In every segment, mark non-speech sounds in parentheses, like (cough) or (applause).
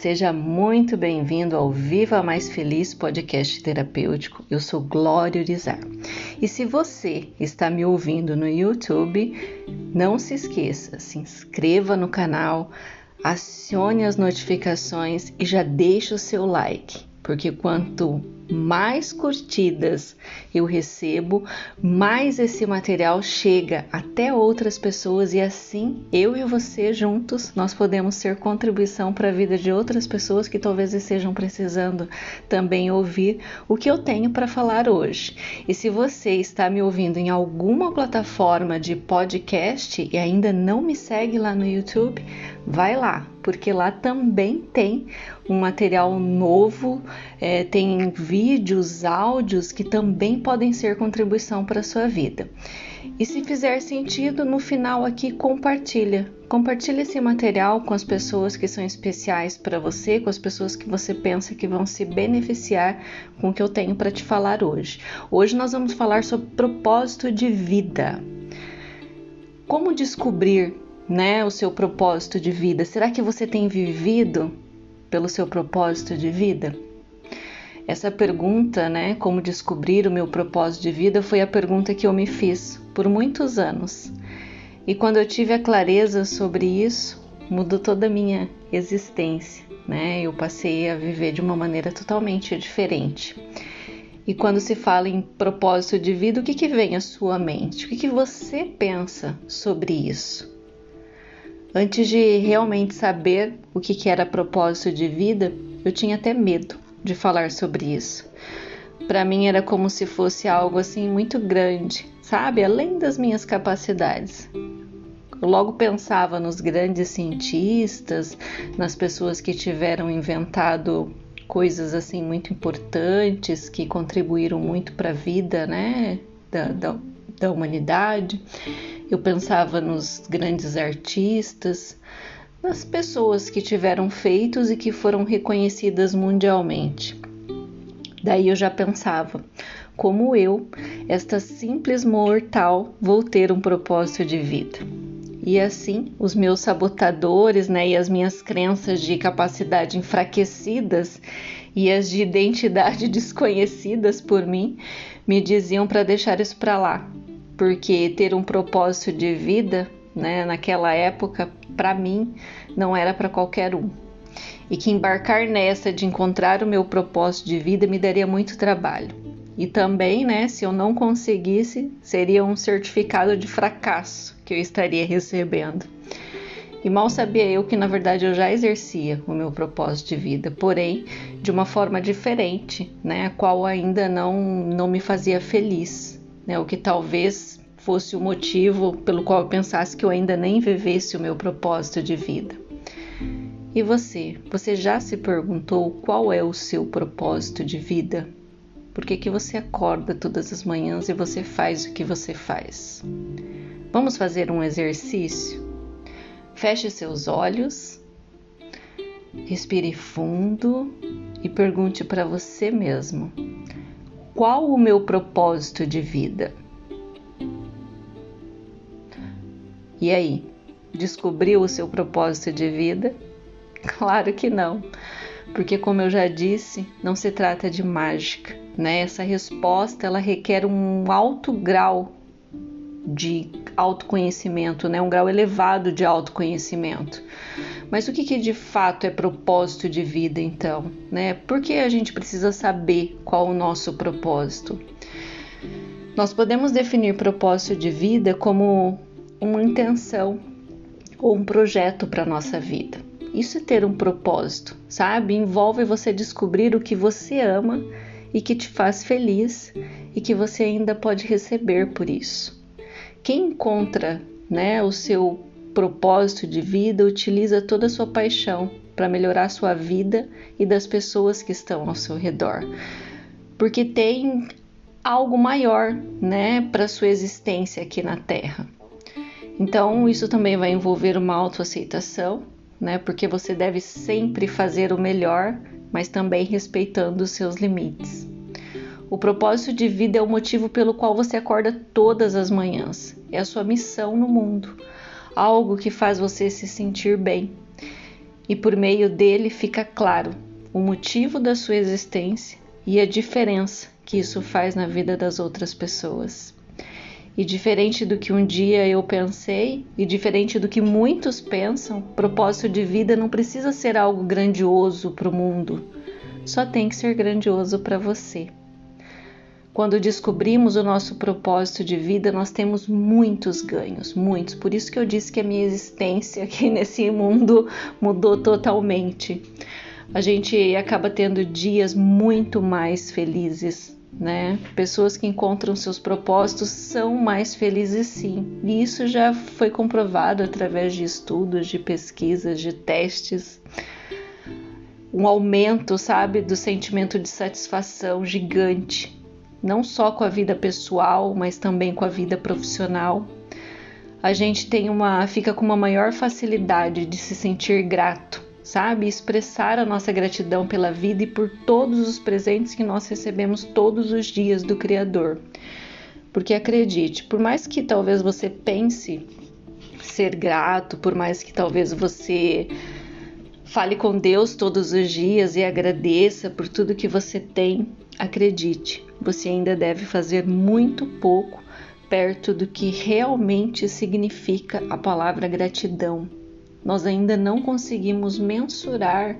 Seja muito bem-vindo ao Viva Mais Feliz podcast terapêutico. Eu sou Glória Urizar. E se você está me ouvindo no YouTube, não se esqueça, se inscreva no canal, acione as notificações e já deixe o seu like, porque quanto mais curtidas eu recebo, mais esse material chega até outras pessoas e assim eu e você juntos nós podemos ser contribuição para a vida de outras pessoas que talvez estejam precisando também ouvir o que eu tenho para falar hoje. E se você está me ouvindo em alguma plataforma de podcast e ainda não me segue lá no YouTube, vai lá, porque lá também tem um material novo, é, tem vídeos, áudios que também podem ser contribuição para a sua vida. E se fizer sentido, no final aqui compartilha. Compartilhe esse material com as pessoas que são especiais para você, com as pessoas que você pensa que vão se beneficiar com o que eu tenho para te falar hoje. Hoje nós vamos falar sobre propósito de vida. Como descobrir né, o seu propósito de vida? Será que você tem vivido pelo seu propósito de vida? Essa pergunta, né, como descobrir o meu propósito de vida, foi a pergunta que eu me fiz por muitos anos. E quando eu tive a clareza sobre isso, mudou toda a minha existência, né? Eu passei a viver de uma maneira totalmente diferente. E quando se fala em propósito de vida, o que, que vem à sua mente? O que, que você pensa sobre isso? Antes de realmente saber o que, era propósito de vida, eu tinha até medo de falar sobre isso. Para mim era como se fosse algo assim muito grande, sabe? Além das minhas capacidades. Eu logo pensava nos grandes cientistas, nas pessoas que tiveram inventado coisas assim muito importantes, que contribuíram muito para a vida, né, da, da, da humanidade. Eu pensava nos grandes artistas, nas pessoas que tiveram feitos e que foram reconhecidas mundialmente. Daí eu já pensava, como eu, esta simples mortal, vou ter um propósito de vida. E assim, os meus sabotadores né, e as minhas crenças de capacidade enfraquecidas e as de identidade (laughs) desconhecidas por mim me diziam para deixar isso para lá, porque ter um propósito de vida, né, naquela época, para mim, não era para qualquer um. E que embarcar nessa de encontrar o meu propósito de vida me daria muito trabalho. E também, né, se eu não conseguisse, seria um certificado de fracasso que eu estaria recebendo. E mal sabia eu que na verdade eu já exercia o meu propósito de vida, porém de uma forma diferente, né, a qual ainda não não me fazia feliz né? O que talvez fosse o motivo pelo qual eu pensasse que eu ainda nem vivesse o meu propósito de vida. E você? Você já se perguntou qual é o seu propósito de vida? Por que, que você acorda todas as manhãs e você faz o que você faz? Vamos fazer um exercício? Feche seus olhos, respire fundo e pergunte para você mesmo: qual o meu propósito de vida? E aí, descobriu o seu propósito de vida? (laughs) Claro que não, porque como eu já disse, não se trata de mágica, né? Essa resposta ela requer um alto grau de autoconhecimento, né? Um grau elevado de autoconhecimento. Mas o que, que de fato é propósito de vida, então? Né? Por que a gente precisa saber qual o nosso propósito? Nós podemos definir propósito de vida como uma intenção ou um projeto para a nossa vida. Isso é ter um propósito, sabe? Envolve você descobrir o que você ama e que te faz feliz e que você ainda pode receber por isso. Quem encontra né, o seu propósito de vida, utiliza toda a sua paixão para melhorar sua vida e das pessoas que estão ao seu redor. Porque tem algo maior, né, para sua existência aqui na Terra. Então, isso também vai envolver uma autoaceitação, né? Porque você deve sempre fazer o melhor, mas também respeitando os seus limites. O propósito de vida é o motivo pelo qual você acorda todas as manhãs. É a sua missão no mundo algo que faz você se sentir bem. e por meio dele fica claro o motivo da sua existência e a diferença que isso faz na vida das outras pessoas. E diferente do que um dia eu pensei, e diferente do que muitos pensam, propósito de vida não precisa ser algo grandioso para o mundo, só tem que ser grandioso para você. Quando descobrimos o nosso propósito de vida, nós temos muitos ganhos, muitos. Por isso que eu disse que a minha existência aqui (laughs) nesse mundo mudou totalmente. A gente acaba tendo dias muito mais felizes, né? Pessoas que encontram seus propósitos são mais felizes sim. E isso já foi comprovado através de estudos, de pesquisas, de testes. Um aumento, sabe, do sentimento de satisfação gigante, não só com a vida pessoal, mas também com a vida profissional. A gente tem uma fica com uma maior facilidade de se sentir grato sabe? Expressar a nossa gratidão pela vida e por todos os presentes que nós recebemos todos os dias do Criador. Porque acredite, por mais que talvez você pense ser grato, por mais que talvez você fale com Deus todos os dias e agradeça por tudo que você tem, acredite, você ainda deve fazer muito pouco perto do que realmente significa a palavra gratidão. Nós ainda não conseguimos mensurar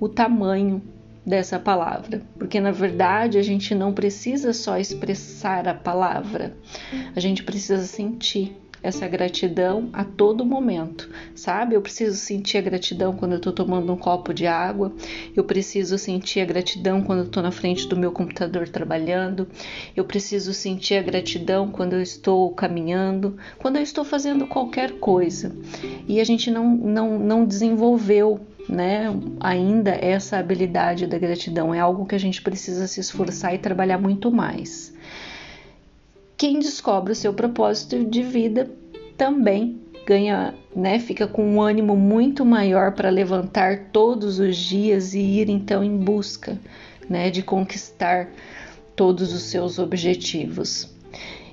o tamanho dessa palavra, porque na verdade a gente não precisa só expressar a palavra, a gente precisa sentir essa gratidão a todo momento, sabe? Eu preciso sentir a gratidão quando eu tô tomando um copo de água, eu preciso sentir a gratidão quando eu tô na frente do meu computador trabalhando, eu preciso sentir a gratidão quando eu estou caminhando, quando eu estou fazendo qualquer coisa. E a gente não, não, não desenvolveu né, ainda essa habilidade da gratidão, é algo que a gente precisa se esforçar e trabalhar muito mais. Quem descobre o seu propósito de vida também ganha, né, fica com um ânimo muito maior para levantar todos os dias e ir então em busca, né, de conquistar todos os seus objetivos.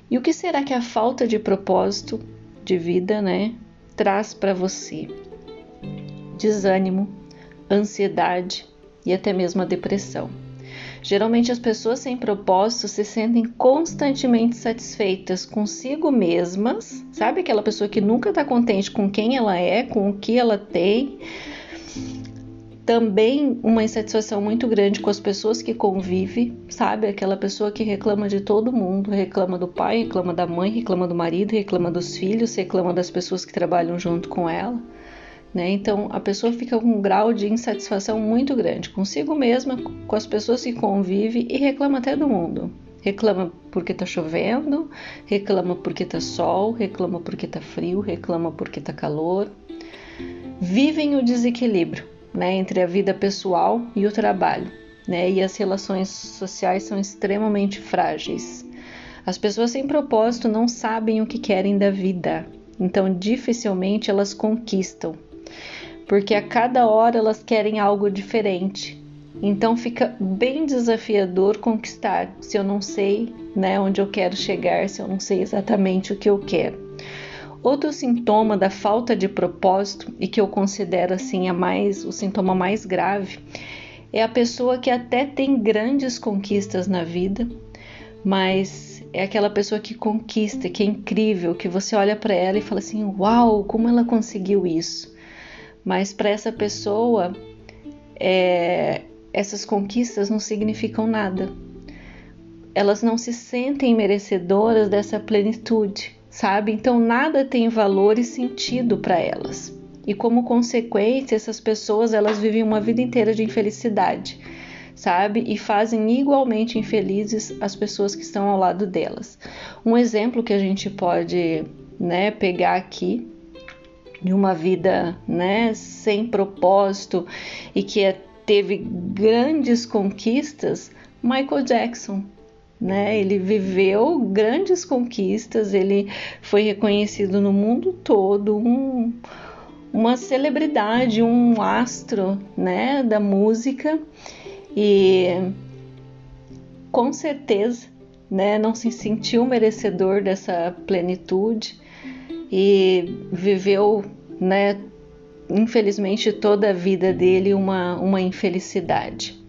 E o que será que a falta de propósito de vida, né, traz para você? Desânimo, ansiedade e até mesmo a depressão. Geralmente as pessoas sem propósito se sentem constantemente satisfeitas consigo mesmas, sabe aquela pessoa que nunca está contente com quem ela é, com o que ela tem. Também uma insatisfação muito grande com as pessoas que convive, sabe? Aquela pessoa que reclama de todo mundo, reclama do pai, reclama da mãe, reclama do marido, reclama dos filhos, reclama das pessoas que trabalham junto com ela. Né? Então a pessoa fica com um grau de insatisfação muito grande consigo mesma, com as pessoas que convive e reclama até do mundo. Reclama porque tá chovendo, reclama porque tá sol, reclama porque tá frio, reclama porque tá calor. Vivem o desequilíbrio né, entre a vida pessoal e o trabalho, né? E as relações sociais são extremamente frágeis. As pessoas sem propósito não sabem o que querem da vida, então dificilmente elas conquistam porque a cada hora elas querem algo diferente. Então fica bem desafiador conquistar se eu não sei né, onde eu quero chegar, se eu não sei exatamente o que eu quero. Outro sintoma da falta de propósito e que eu considero assim a mais o sintoma mais grave é a pessoa que até tem grandes conquistas na vida, mas é aquela pessoa que conquista, que é incrível, que você olha para ela e fala assim: "Uau, como ela conseguiu isso?" Mas para essa pessoa é, essas conquistas não significam nada. Elas não se sentem merecedoras dessa plenitude, sabe? Então nada tem valor e sentido para elas. E como consequência, essas pessoas elas vivem uma vida inteira de infelicidade, sabe? E fazem igualmente infelizes as pessoas que estão ao lado delas. Um exemplo que a gente pode, né, pegar aqui de uma vida né, sem propósito e que é, teve grandes conquistas, Michael Jackson. Né? Ele viveu grandes conquistas, ele foi reconhecido no mundo todo, um, uma celebridade, um astro né, da música e com certeza né, não se sentiu merecedor dessa plenitude e viveu, né, infelizmente, toda a vida dele uma, uma infelicidade.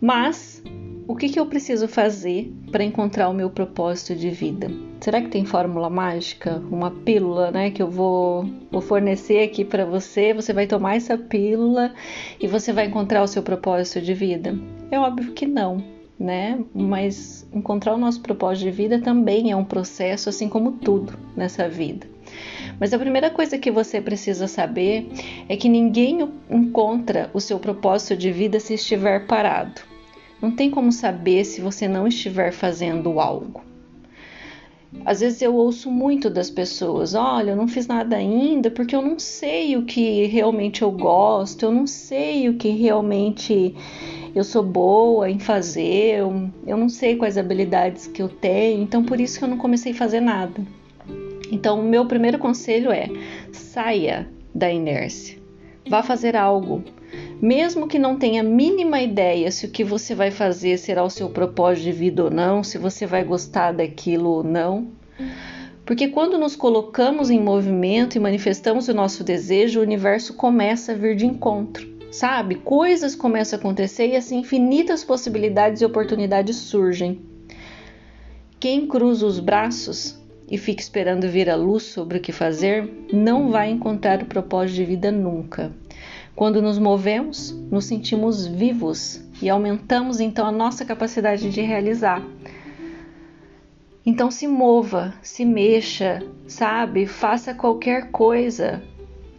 Mas o que, que eu preciso fazer para encontrar o meu propósito de vida? Será que tem fórmula mágica? Uma pílula, né? Que eu vou, vou fornecer aqui para você. Você vai tomar essa pílula e você vai encontrar o seu propósito de vida? É óbvio que não, né? Mas encontrar o nosso propósito de vida também é um processo, assim como tudo nessa vida. Mas a primeira coisa que você precisa saber é que ninguém encontra o seu propósito de vida se estiver parado. Não tem como saber se você não estiver fazendo algo. Às vezes eu ouço muito das pessoas: olha, eu não fiz nada ainda porque eu não sei o que realmente eu gosto, eu não sei o que realmente eu sou boa em fazer, eu, eu não sei quais habilidades que eu tenho, então por isso que eu não comecei a fazer nada. Então, o meu primeiro conselho é: saia da inércia. Vá fazer algo. Mesmo que não tenha a mínima ideia se o que você vai fazer será o seu propósito de vida ou não, se você vai gostar daquilo ou não. Porque quando nos colocamos em movimento e manifestamos o nosso desejo, o universo começa a vir de encontro, sabe? Coisas começam a acontecer e assim infinitas possibilidades e oportunidades surgem. Quem cruza os braços e fica esperando vir a luz sobre o que fazer, não vai encontrar o propósito de vida nunca. Quando nos movemos, nos sentimos vivos e aumentamos então a nossa capacidade de realizar. Então se mova, se mexa, sabe? Faça qualquer coisa.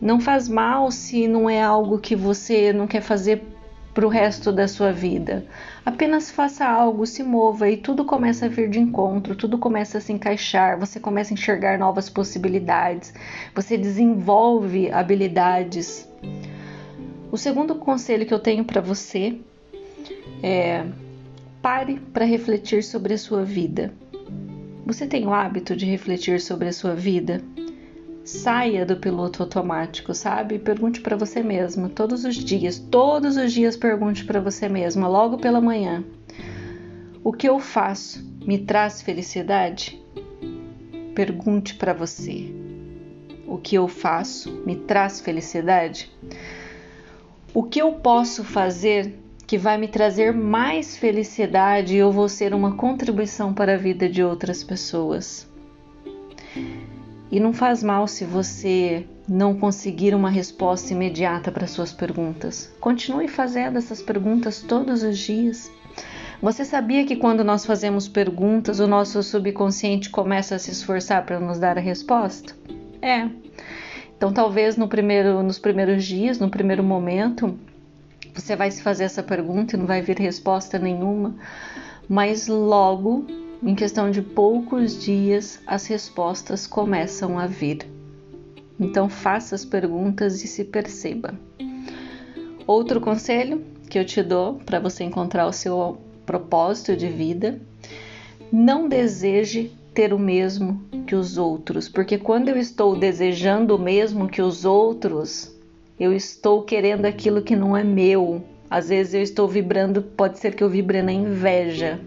Não faz mal se não é algo que você não quer fazer para o resto da sua vida. Apenas faça algo, se mova e tudo começa a vir de encontro, tudo começa a se encaixar, você começa a enxergar novas possibilidades, você desenvolve habilidades. O segundo conselho que eu tenho para você é pare para refletir sobre a sua vida. Você tem o hábito de refletir sobre a sua vida? Saia do piloto automático, sabe? Pergunte para você mesma todos os dias, todos os dias pergunte para você mesma, logo pela manhã: O que eu faço me traz felicidade? Pergunte para você: O que eu faço me traz felicidade? O que eu posso fazer que vai me trazer mais felicidade e eu vou ser uma contribuição para a vida de outras pessoas? E não faz mal se você não conseguir uma resposta imediata para suas perguntas. Continue fazendo essas perguntas todos os dias. Você sabia que quando nós fazemos perguntas, o nosso subconsciente começa a se esforçar para nos dar a resposta? É. Então, talvez no primeiro, nos primeiros dias, no primeiro momento, você vai se fazer essa pergunta e não vai vir resposta nenhuma, mas logo em questão de poucos dias, as respostas começam a vir. Então, faça as perguntas e se perceba. Outro conselho que eu te dou para você encontrar o seu propósito de vida: não deseje ter o mesmo que os outros, porque quando eu estou desejando o mesmo que os outros, eu estou querendo aquilo que não é meu. Às vezes eu estou vibrando, pode ser que eu vibre na inveja,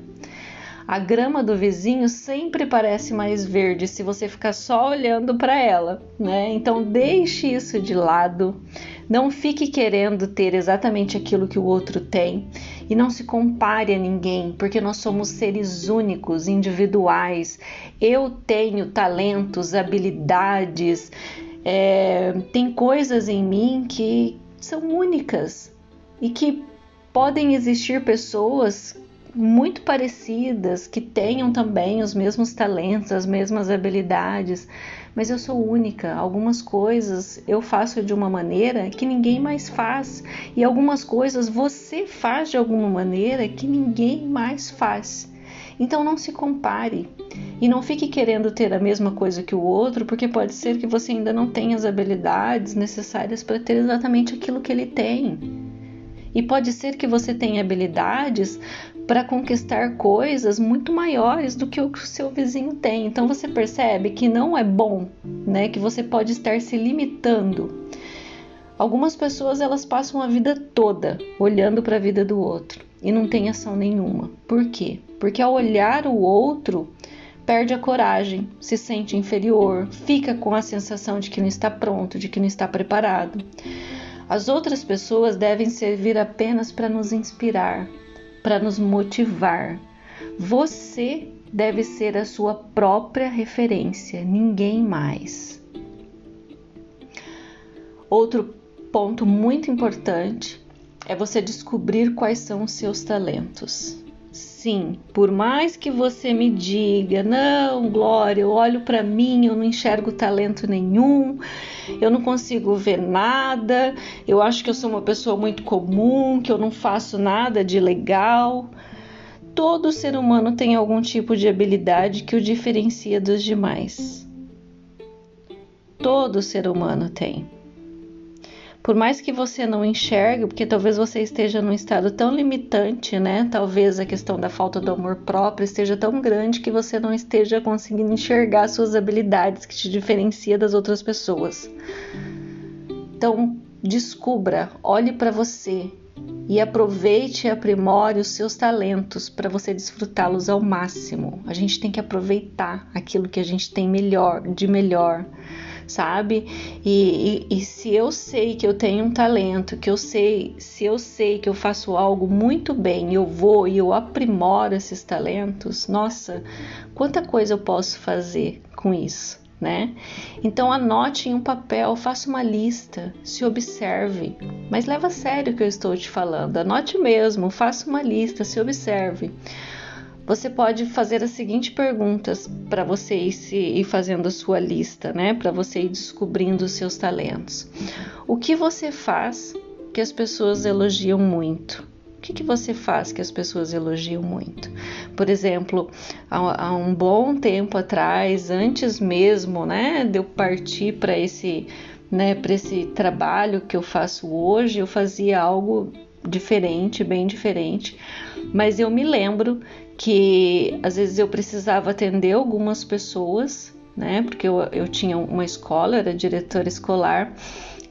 a grama do vizinho sempre parece mais verde se você ficar só olhando para ela, né? Então deixe isso de lado. Não fique querendo ter exatamente aquilo que o outro tem e não se compare a ninguém, porque nós somos seres únicos, individuais. Eu tenho talentos, habilidades, é, tem coisas em mim que são únicas e que podem existir pessoas muito parecidas, que tenham também os mesmos talentos, as mesmas habilidades, mas eu sou única. Algumas coisas eu faço de uma maneira que ninguém mais faz, e algumas coisas você faz de alguma maneira que ninguém mais faz. Então não se compare e não fique querendo ter a mesma coisa que o outro, porque pode ser que você ainda não tenha as habilidades necessárias para ter exatamente aquilo que ele tem. E pode ser que você tenha habilidades para conquistar coisas muito maiores do que o que o seu vizinho tem. Então você percebe que não é bom, né? Que você pode estar se limitando. Algumas pessoas elas passam a vida toda olhando para a vida do outro e não tem ação nenhuma. Por quê? Porque ao olhar o outro, perde a coragem, se sente inferior, fica com a sensação de que não está pronto, de que não está preparado. As outras pessoas devem servir apenas para nos inspirar, para nos motivar. Você deve ser a sua própria referência, ninguém mais. Outro ponto muito importante é você descobrir quais são os seus talentos. Sim, por mais que você me diga, não, Glória, eu olho para mim, eu não enxergo talento nenhum, eu não consigo ver nada, eu acho que eu sou uma pessoa muito comum, que eu não faço nada de legal. Todo ser humano tem algum tipo de habilidade que o diferencia dos demais. Todo ser humano tem por mais que você não enxergue, porque talvez você esteja num estado tão limitante, né? Talvez a questão da falta do amor próprio esteja tão grande que você não esteja conseguindo enxergar suas habilidades que te diferencia das outras pessoas. Então, descubra, olhe para você e aproveite e aprimore os seus talentos para você desfrutá-los ao máximo. A gente tem que aproveitar aquilo que a gente tem melhor, de melhor sabe? E, e, e, se eu sei que eu tenho um talento, que eu sei, se eu sei que eu faço algo muito bem, eu vou e eu aprimoro esses talentos, nossa, quanta coisa eu posso fazer com isso. Né? Então anote em um papel, faça uma lista, se observe, mas leva a sério o que eu estou te falando. Anote mesmo, faça uma lista, se observe você pode fazer as seguintes perguntas para você ir, se, ir fazendo a sua lista, né? Para você ir descobrindo os seus talentos. O que você faz que as pessoas elogiam muito? O que, que você faz que as pessoas elogiam muito? Por exemplo, há, há um bom tempo atrás, antes mesmo, né, de eu partir para esse, né, para esse trabalho que eu faço hoje, eu fazia algo diferente, bem diferente, mas eu me lembro que às vezes eu precisava atender algumas pessoas, né? Porque eu, eu tinha uma escola, era diretora escolar,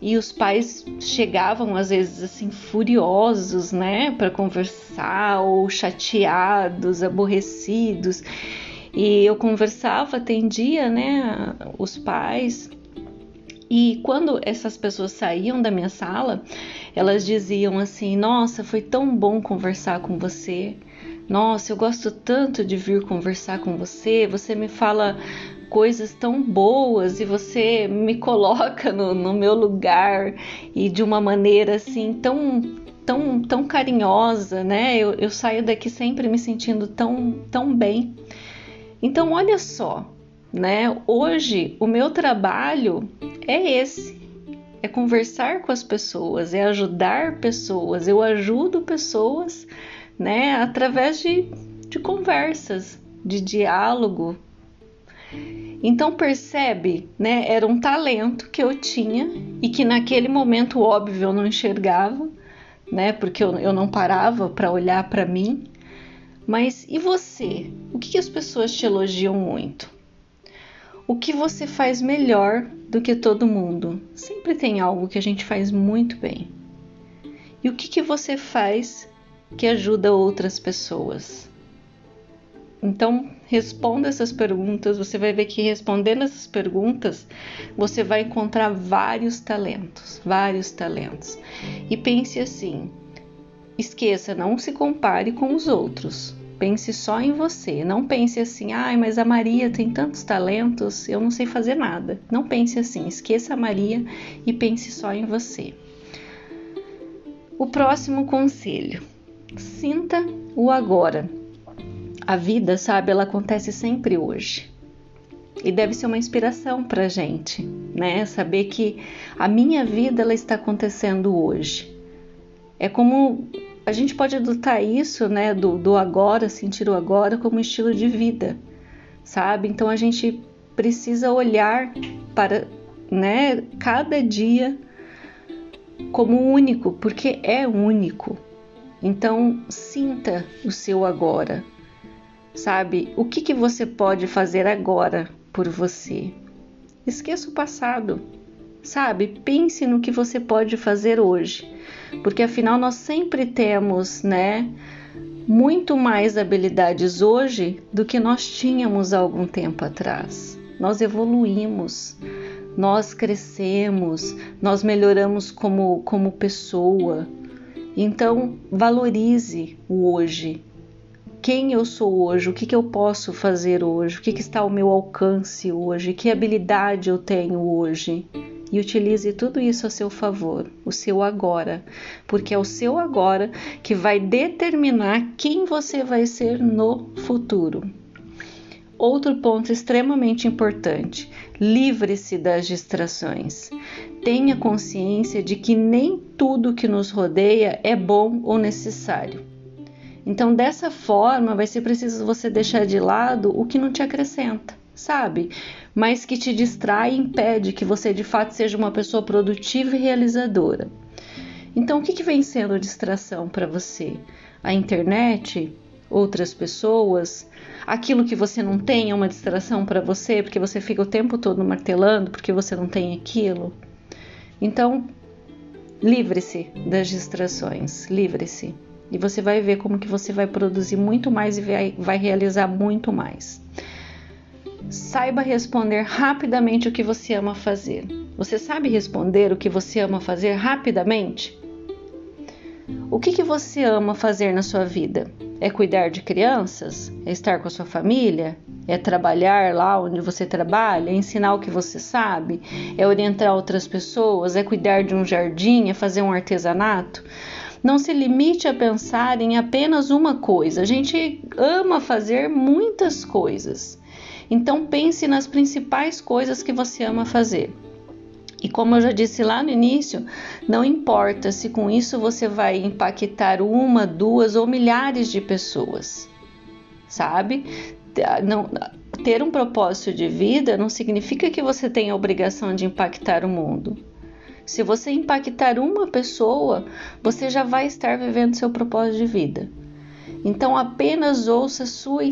e os pais chegavam às vezes assim furiosos, né, para conversar ou chateados, aborrecidos. E eu conversava, atendia, né, os pais. E quando essas pessoas saíam da minha sala, elas diziam assim: "Nossa, foi tão bom conversar com você". Nossa, eu gosto tanto de vir conversar com você, você me fala coisas tão boas e você me coloca no, no meu lugar e de uma maneira assim tão tão, tão carinhosa, né? Eu, eu saio daqui sempre me sentindo tão, tão bem. Então, olha só, né? Hoje o meu trabalho é esse: é conversar com as pessoas, é ajudar pessoas. Eu ajudo pessoas né? Através de, de conversas, de diálogo. Então percebe, né? Era um talento que eu tinha e que naquele momento óbvio eu não enxergava, né? Porque eu, eu não parava para olhar para mim. Mas e você? O que, que as pessoas te elogiam muito? O que você faz melhor do que todo mundo? Sempre tem algo que a gente faz muito bem. E o que, que você faz que ajuda outras pessoas? Então, responda essas perguntas. Você vai ver que respondendo essas perguntas, você vai encontrar vários talentos, vários talentos. E pense assim: esqueça, não se compare com os outros. Pense só em você. Não pense assim, ai, mas a Maria tem tantos talentos, eu não sei fazer nada. Não pense assim. Esqueça a Maria e pense só em você. O próximo conselho Sinta o agora. A vida, sabe, ela acontece sempre hoje. E deve ser uma inspiração para gente, né? Saber que a minha vida ela está acontecendo hoje. É como a gente pode adotar isso, né, do, do agora, sentir o agora como estilo de vida, sabe? Então a gente precisa olhar para, né, cada dia como único, porque é único. Então, sinta o seu agora. Sabe? O que, que você pode fazer agora por você? Esqueça o passado. Sabe? Pense no que você pode fazer hoje. Porque afinal nós sempre temos, né? muito mais habilidades hoje do que nós tínhamos há algum tempo atrás. Nós evoluímos, nós crescemos, nós melhoramos como, como pessoa. Então, valorize o hoje. Quem eu sou hoje, o que, que eu posso fazer hoje, o que, que está ao meu alcance hoje, que habilidade eu tenho hoje e utilize tudo isso a seu favor, o seu agora, porque é o seu agora que vai determinar quem você vai ser no futuro. Outro ponto extremamente importante: livre-se das distrações. Tenha consciência de que nem tudo que nos rodeia é bom ou necessário. Então, dessa forma, vai ser preciso você deixar de lado o que não te acrescenta, sabe? Mas que te distrai e impede que você de fato seja uma pessoa produtiva e realizadora. Então, o que, que vem sendo distração para você? A internet? Outras pessoas? Aquilo que você não tem é uma distração para você porque você fica o tempo todo martelando porque você não tem aquilo? Então, livre-se das distrações, livre-se e você vai ver como que você vai produzir muito mais e vai, vai realizar muito mais. Saiba responder rapidamente o que você ama fazer. Você sabe responder o que você ama fazer rapidamente? O que, que você ama fazer na sua vida? É cuidar de crianças? É estar com a sua família? É trabalhar lá onde você trabalha? É ensinar o que você sabe? É orientar outras pessoas? É cuidar de um jardim? É fazer um artesanato? Não se limite a pensar em apenas uma coisa. A gente ama fazer muitas coisas. Então pense nas principais coisas que você ama fazer. E como eu já disse lá no início, não importa se com isso você vai impactar uma, duas ou milhares de pessoas, sabe? Não, ter um propósito de vida não significa que você tem a obrigação de impactar o mundo. Se você impactar uma pessoa, você já vai estar vivendo seu propósito de vida. Então apenas ouça sua,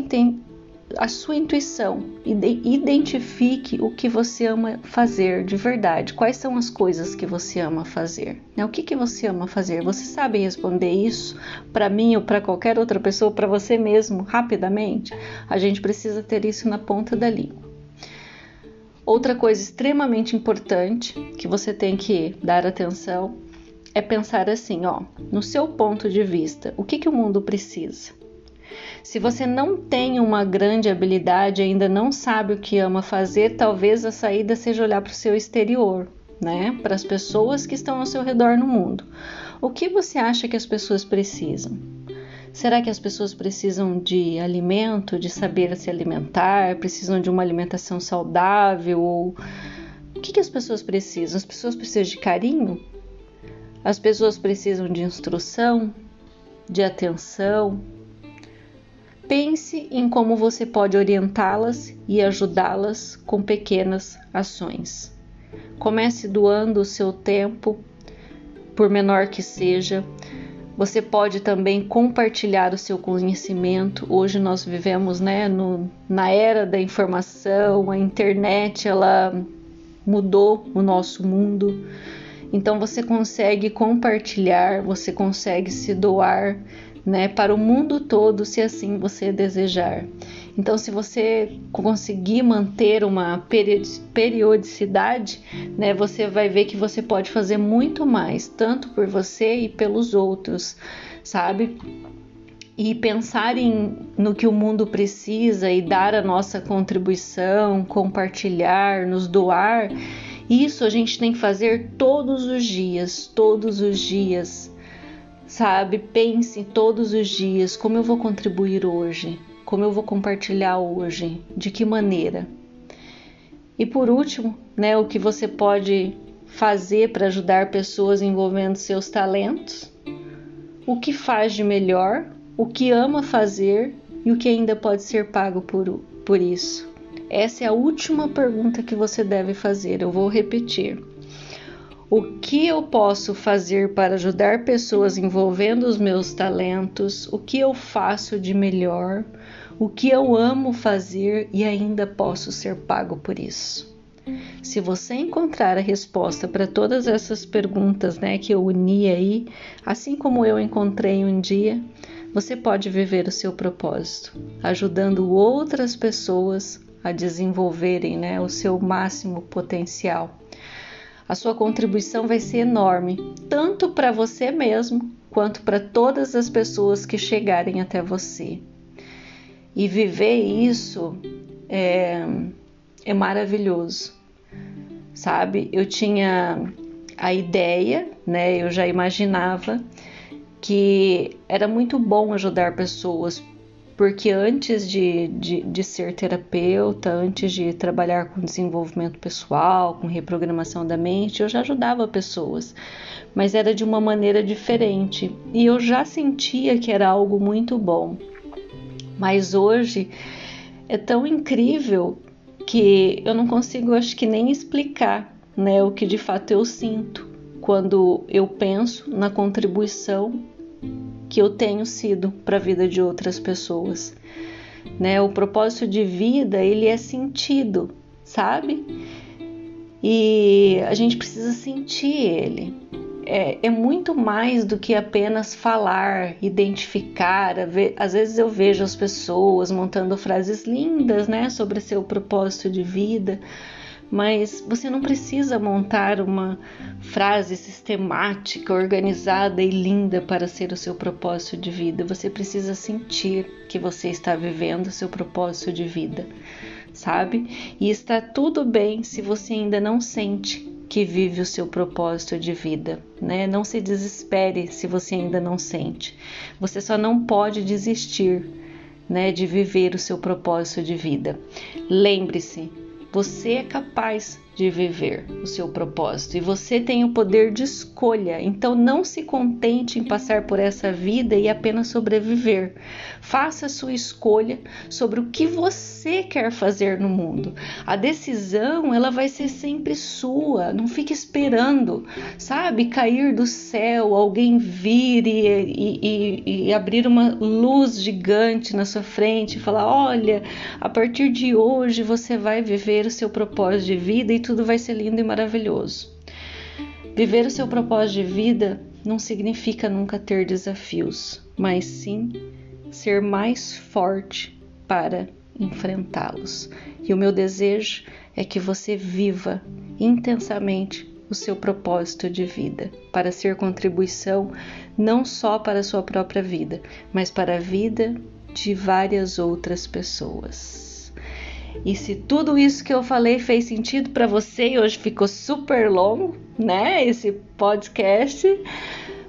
a sua intuição e identifique o que você ama fazer de verdade. Quais são as coisas que você ama fazer? Né? O que, que você ama fazer? Você sabe responder isso para mim ou para qualquer outra pessoa, para você mesmo, rapidamente? A gente precisa ter isso na ponta da língua. Outra coisa extremamente importante que você tem que dar atenção é pensar assim, ó, no seu ponto de vista, o que, que o mundo precisa? Se você não tem uma grande habilidade, ainda não sabe o que ama fazer, talvez a saída seja olhar para o seu exterior, né? Para as pessoas que estão ao seu redor no mundo. O que você acha que as pessoas precisam? Será que as pessoas precisam de alimento, de saber se alimentar, precisam de uma alimentação saudável? Ou... O que, que as pessoas precisam? As pessoas precisam de carinho? As pessoas precisam de instrução, de atenção? Pense em como você pode orientá-las e ajudá-las com pequenas ações. Comece doando o seu tempo, por menor que seja, você pode também compartilhar o seu conhecimento. Hoje nós vivemos né, no, na era da informação, a internet ela mudou o nosso mundo. Então você consegue compartilhar, você consegue se doar né, para o mundo todo, se assim você desejar. Então, se você conseguir manter uma periodicidade, né, você vai ver que você pode fazer muito mais, tanto por você e pelos outros, sabe? E pensar em, no que o mundo precisa e dar a nossa contribuição, compartilhar, nos doar, isso a gente tem que fazer todos os dias, todos os dias, sabe? Pense todos os dias como eu vou contribuir hoje, como eu vou compartilhar hoje, de que maneira. E por último, né, o que você pode fazer para ajudar pessoas envolvendo seus talentos, o que faz de melhor, o que ama fazer e o que ainda pode ser pago por, por isso. Essa é a última pergunta que você deve fazer. Eu vou repetir. O que eu posso fazer para ajudar pessoas envolvendo os meus talentos? O que eu faço de melhor? o que eu amo fazer e ainda posso ser pago por isso. Se você encontrar a resposta para todas essas perguntas, né, que eu uni aí, assim como eu encontrei um dia, você pode viver o seu propósito, ajudando outras pessoas a desenvolverem né, o seu máximo potencial. A sua contribuição vai ser enorme, tanto para você mesmo quanto para todas as pessoas que chegarem até você. E viver isso é, é maravilhoso, sabe? Eu tinha a ideia, né? Eu já imaginava que era muito bom ajudar pessoas, porque antes de, de, de, ser terapeuta, antes de trabalhar com desenvolvimento pessoal, com reprogramação da mente, eu já ajudava pessoas, mas era de uma maneira diferente e eu já sentia que era algo muito bom. Mas hoje é tão incrível que eu não consigo, acho que nem explicar, né, o que de fato eu sinto quando eu penso na contribuição que eu tenho sido para a vida de outras pessoas. Né? O propósito de vida ele é sentido, sabe? E a gente precisa sentir ele. É, é muito mais do que apenas falar, identificar. Às vezes eu vejo as pessoas montando frases lindas, né, sobre seu propósito de vida, mas você não precisa montar uma frase sistemática, organizada e linda para ser o seu propósito de vida. Você precisa sentir que você está vivendo o seu propósito de vida, sabe? E está tudo bem se você ainda não sente que vive o seu propósito de vida, né? Não se desespere se você ainda não sente. Você só não pode desistir, né, de viver o seu propósito de vida. Lembre-se, você é capaz de viver o seu propósito e você tem o poder de escolha. Então não se contente em passar por essa vida e apenas sobreviver. Faça a sua escolha sobre o que você quer fazer no mundo. A decisão, ela vai ser sempre sua. Não fique esperando, sabe, cair do céu, alguém vir e, e, e, e abrir uma luz gigante na sua frente e falar: "Olha, a partir de hoje você vai viver o seu propósito de vida tudo vai ser lindo e maravilhoso. Viver o seu propósito de vida não significa nunca ter desafios, mas sim ser mais forte para enfrentá-los. E o meu desejo é que você viva intensamente o seu propósito de vida, para ser contribuição não só para a sua própria vida, mas para a vida de várias outras pessoas. E se tudo isso que eu falei fez sentido para você e hoje ficou super longo, né? Esse podcast.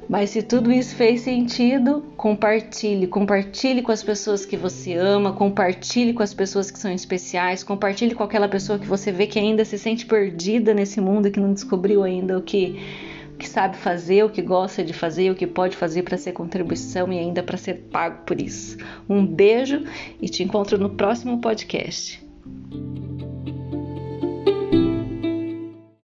Mas se tudo isso fez sentido, compartilhe, compartilhe com as pessoas que você ama, compartilhe com as pessoas que são especiais, compartilhe com aquela pessoa que você vê que ainda se sente perdida nesse mundo que não descobriu ainda o que o que sabe fazer, o que gosta de fazer, o que pode fazer para ser contribuição e ainda para ser pago por isso. Um beijo e te encontro no próximo podcast. Thank you.